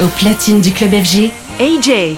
Au platine du club FG, AJ.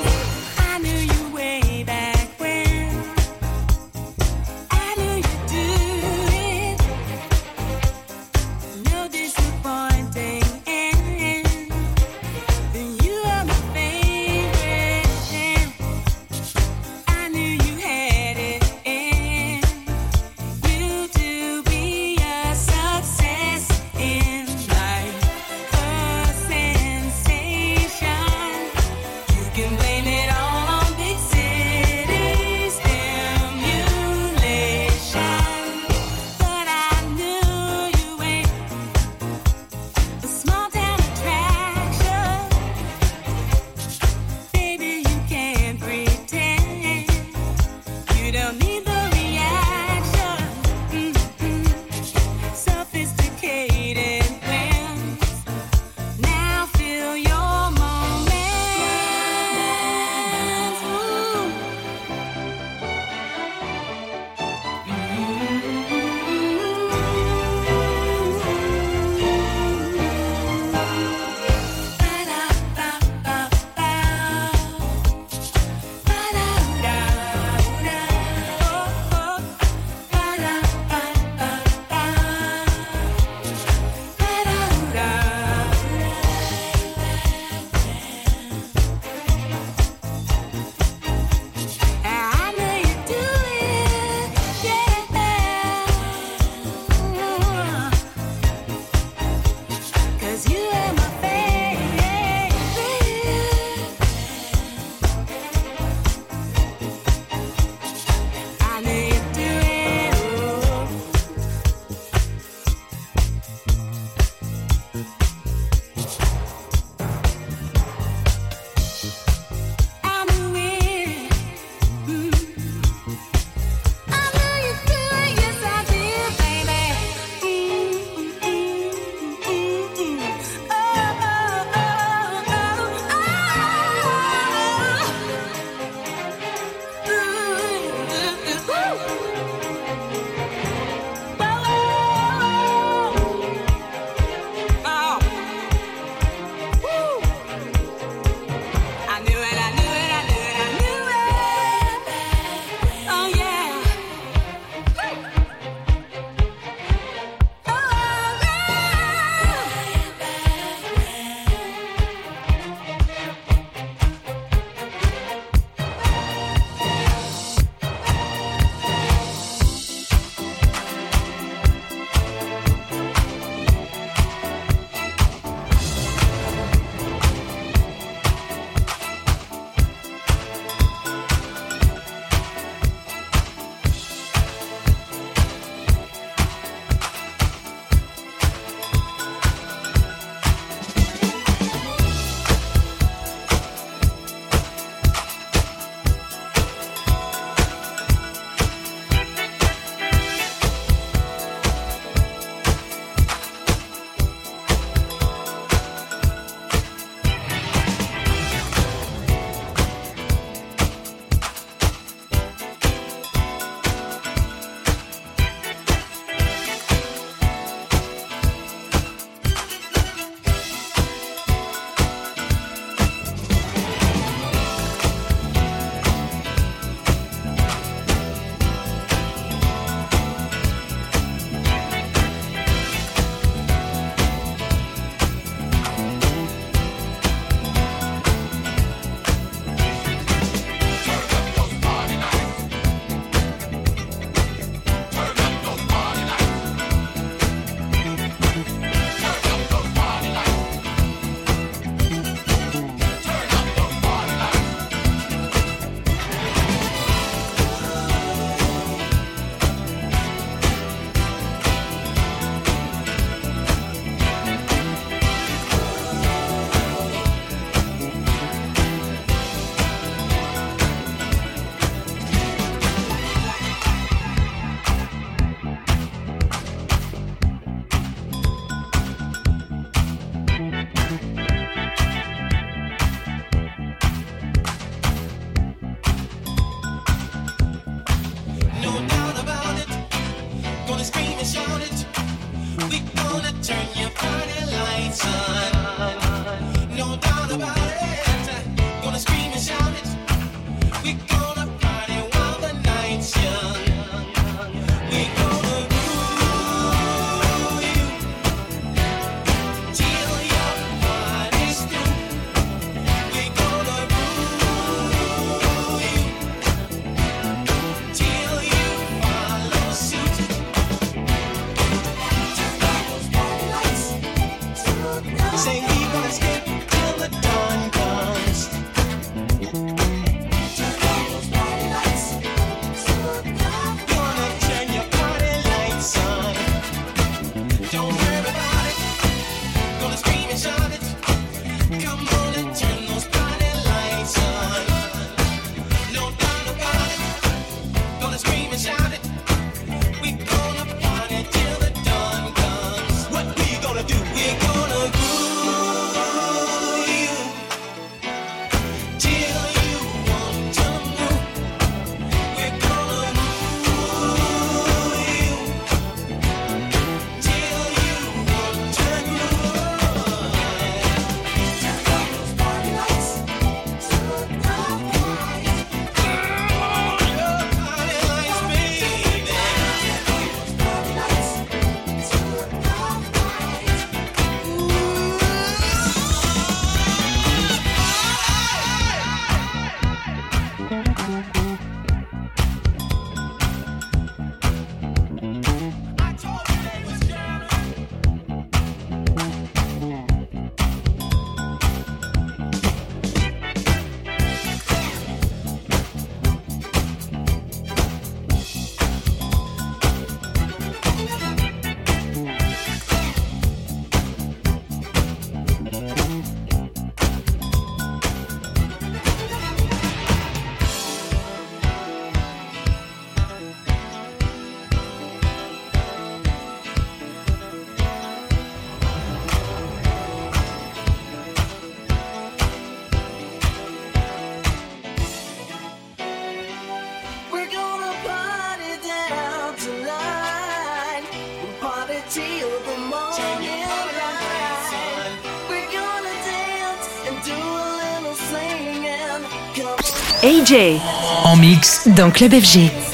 AJ En mix dans Club FG.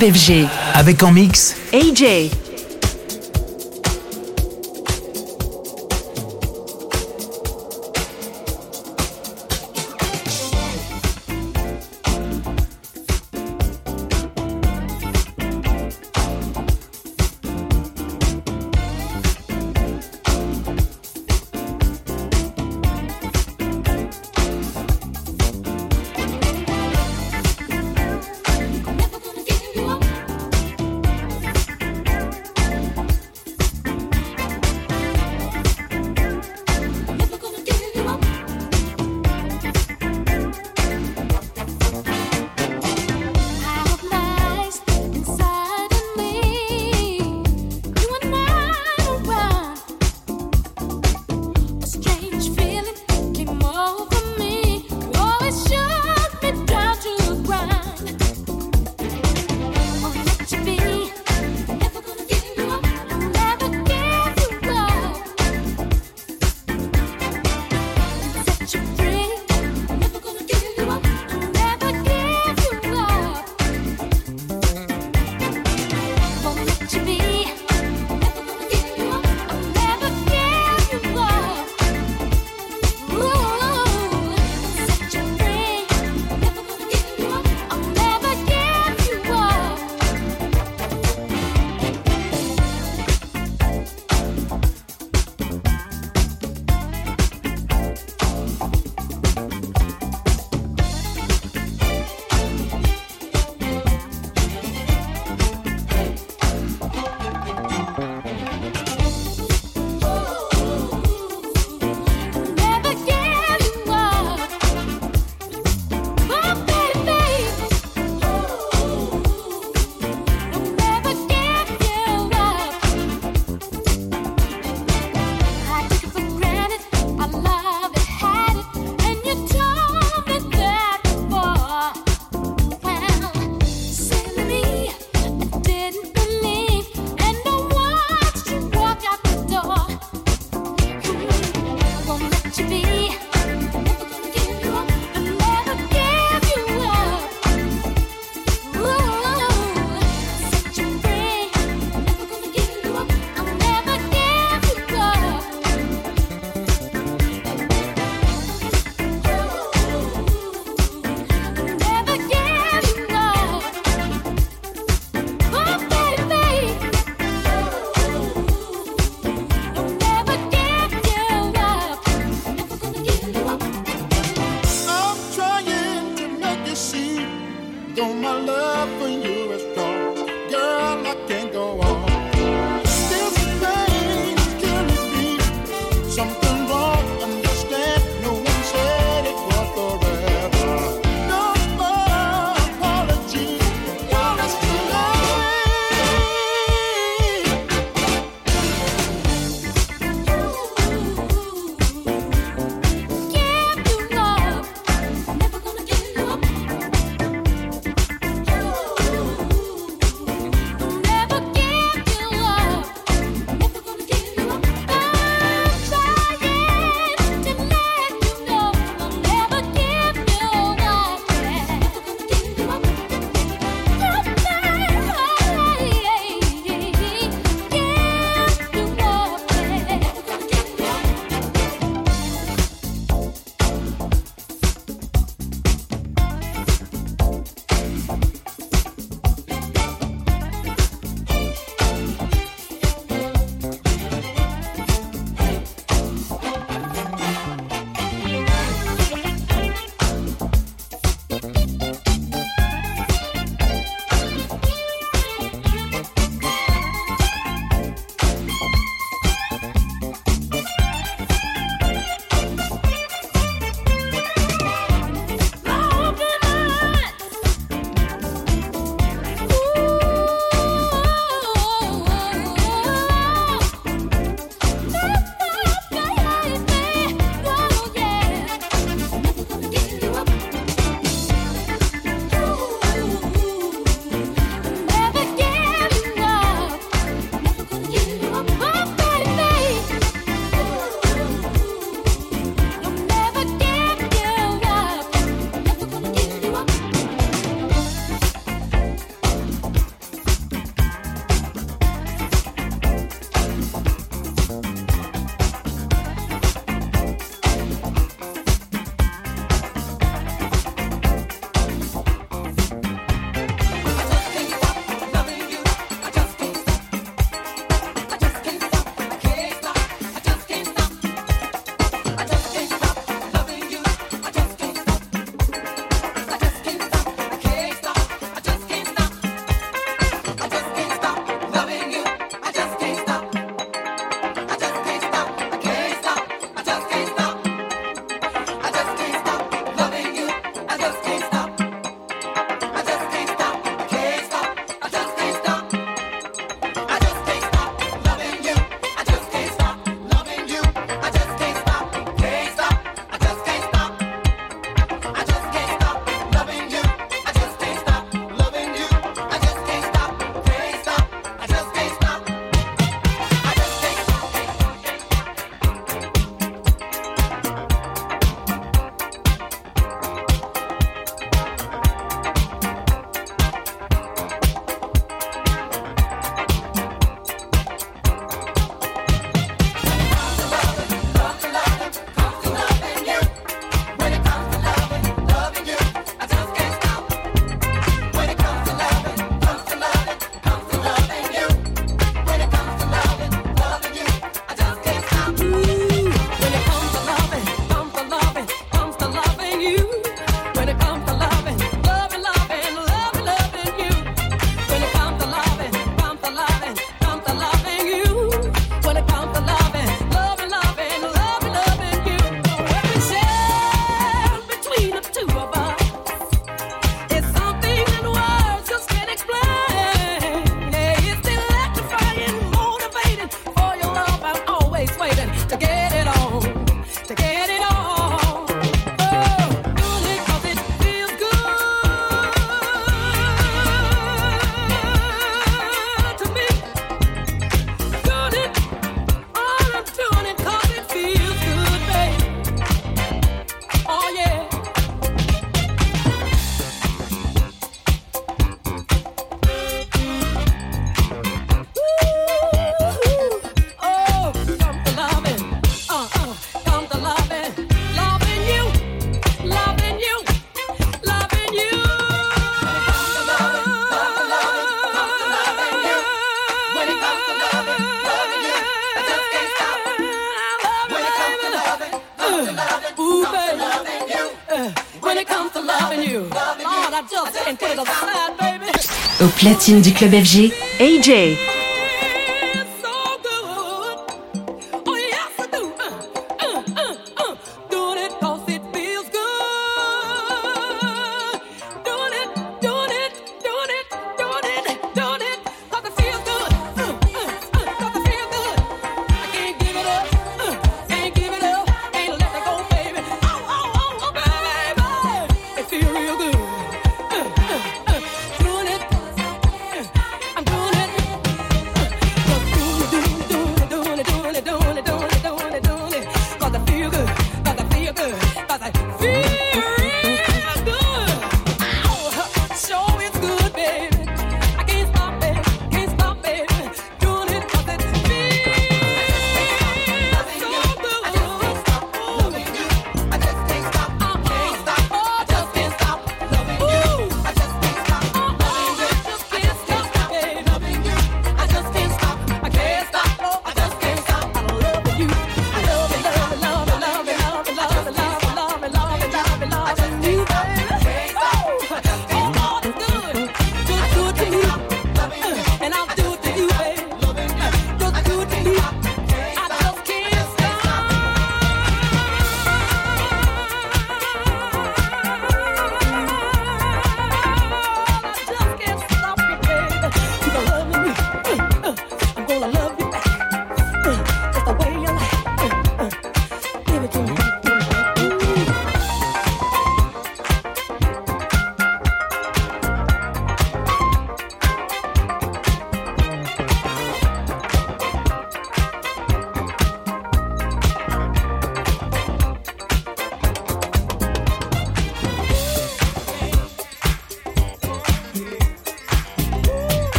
FG. Avec en mix AJ. Du club FG, AJ.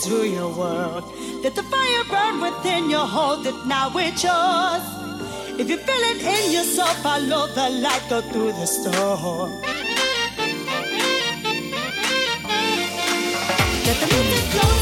through your world. Let the fire burn within you, hold it now, it's yours. If you feel it in yourself, follow the light, go through the storm. Let the music flow,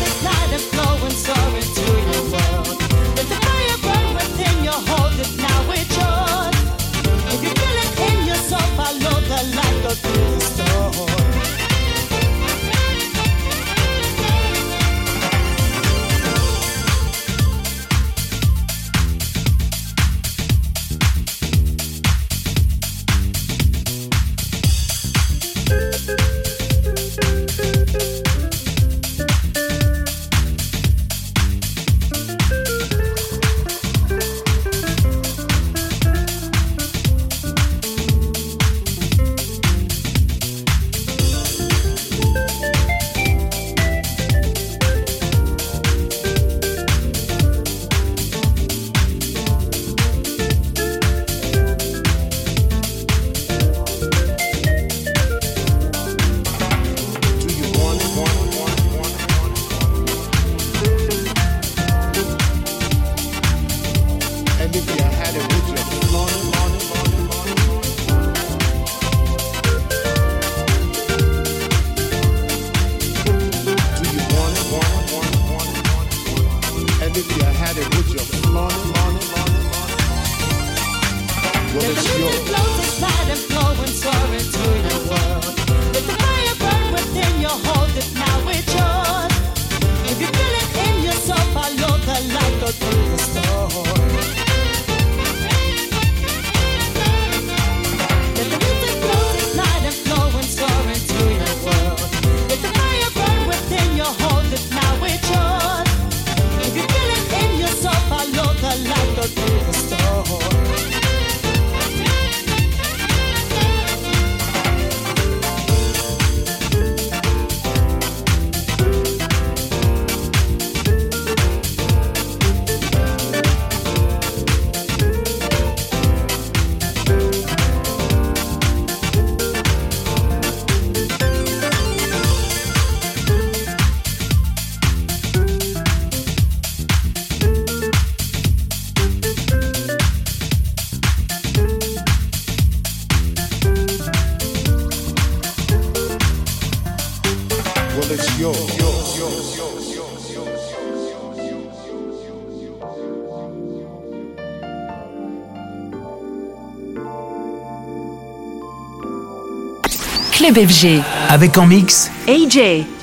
FG. Avec en mix AJ.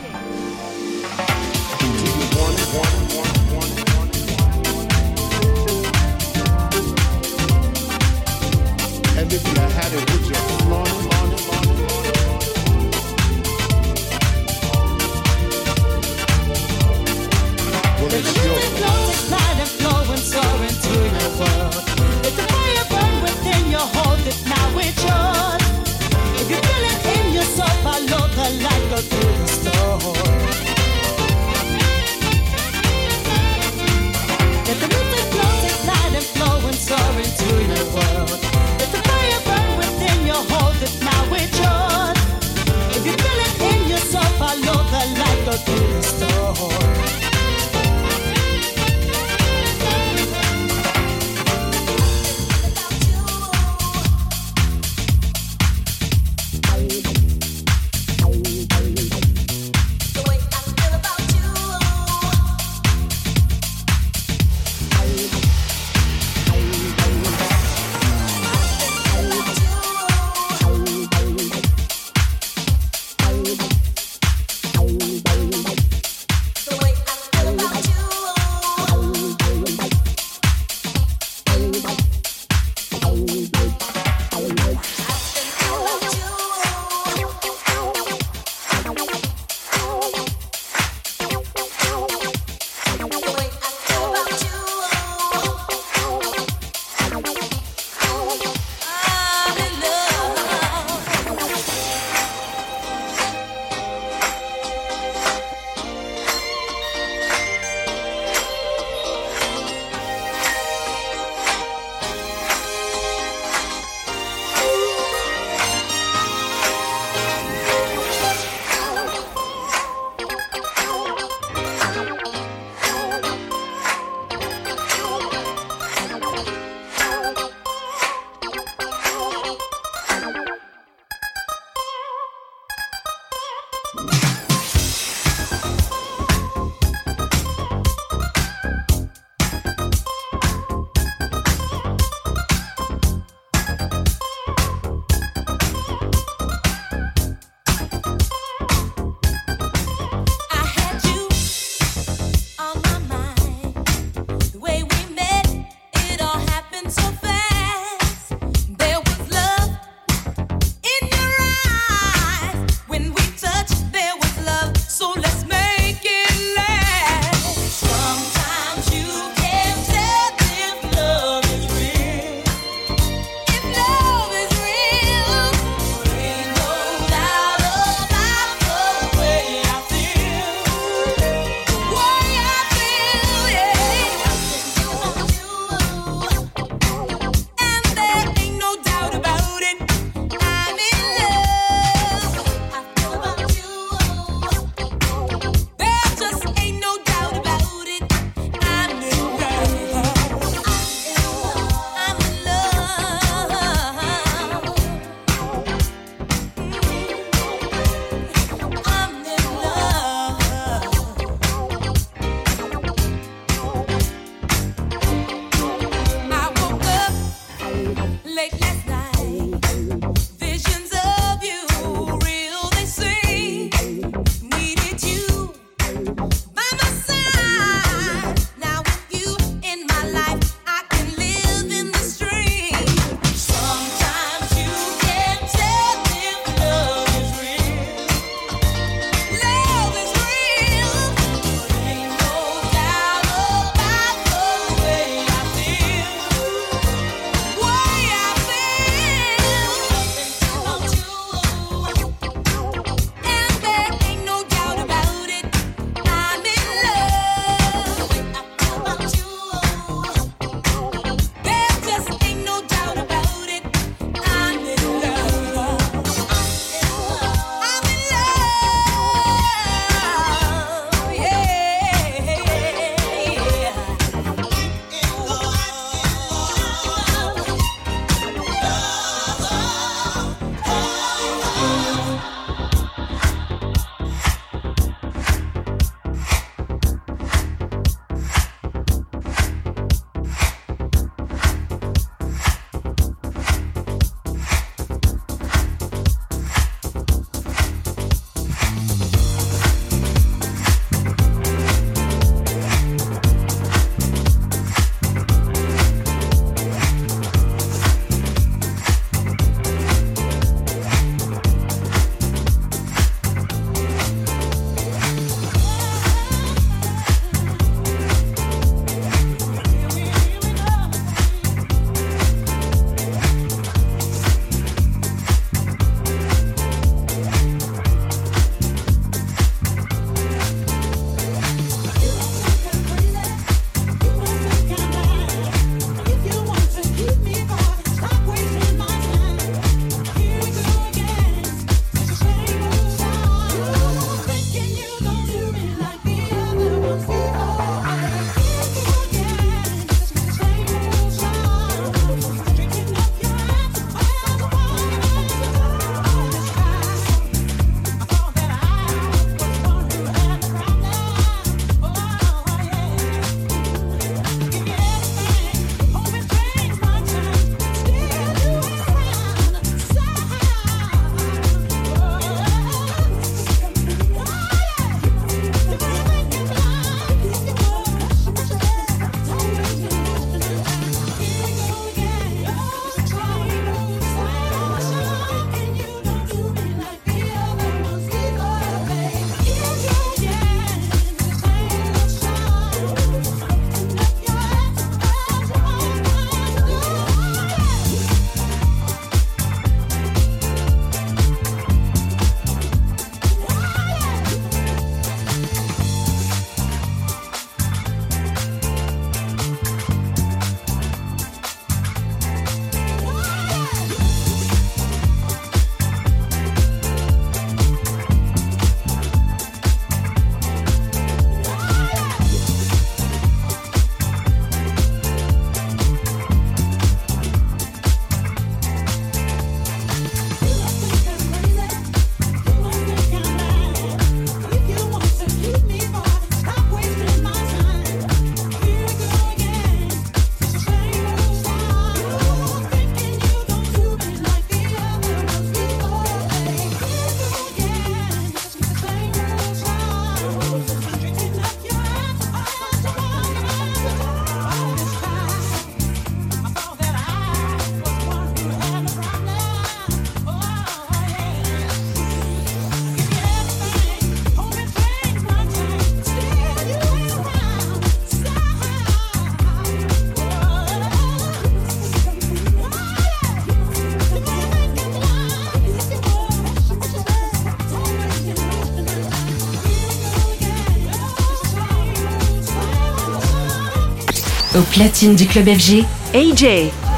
through the storm. Au platine du club FG, AJ.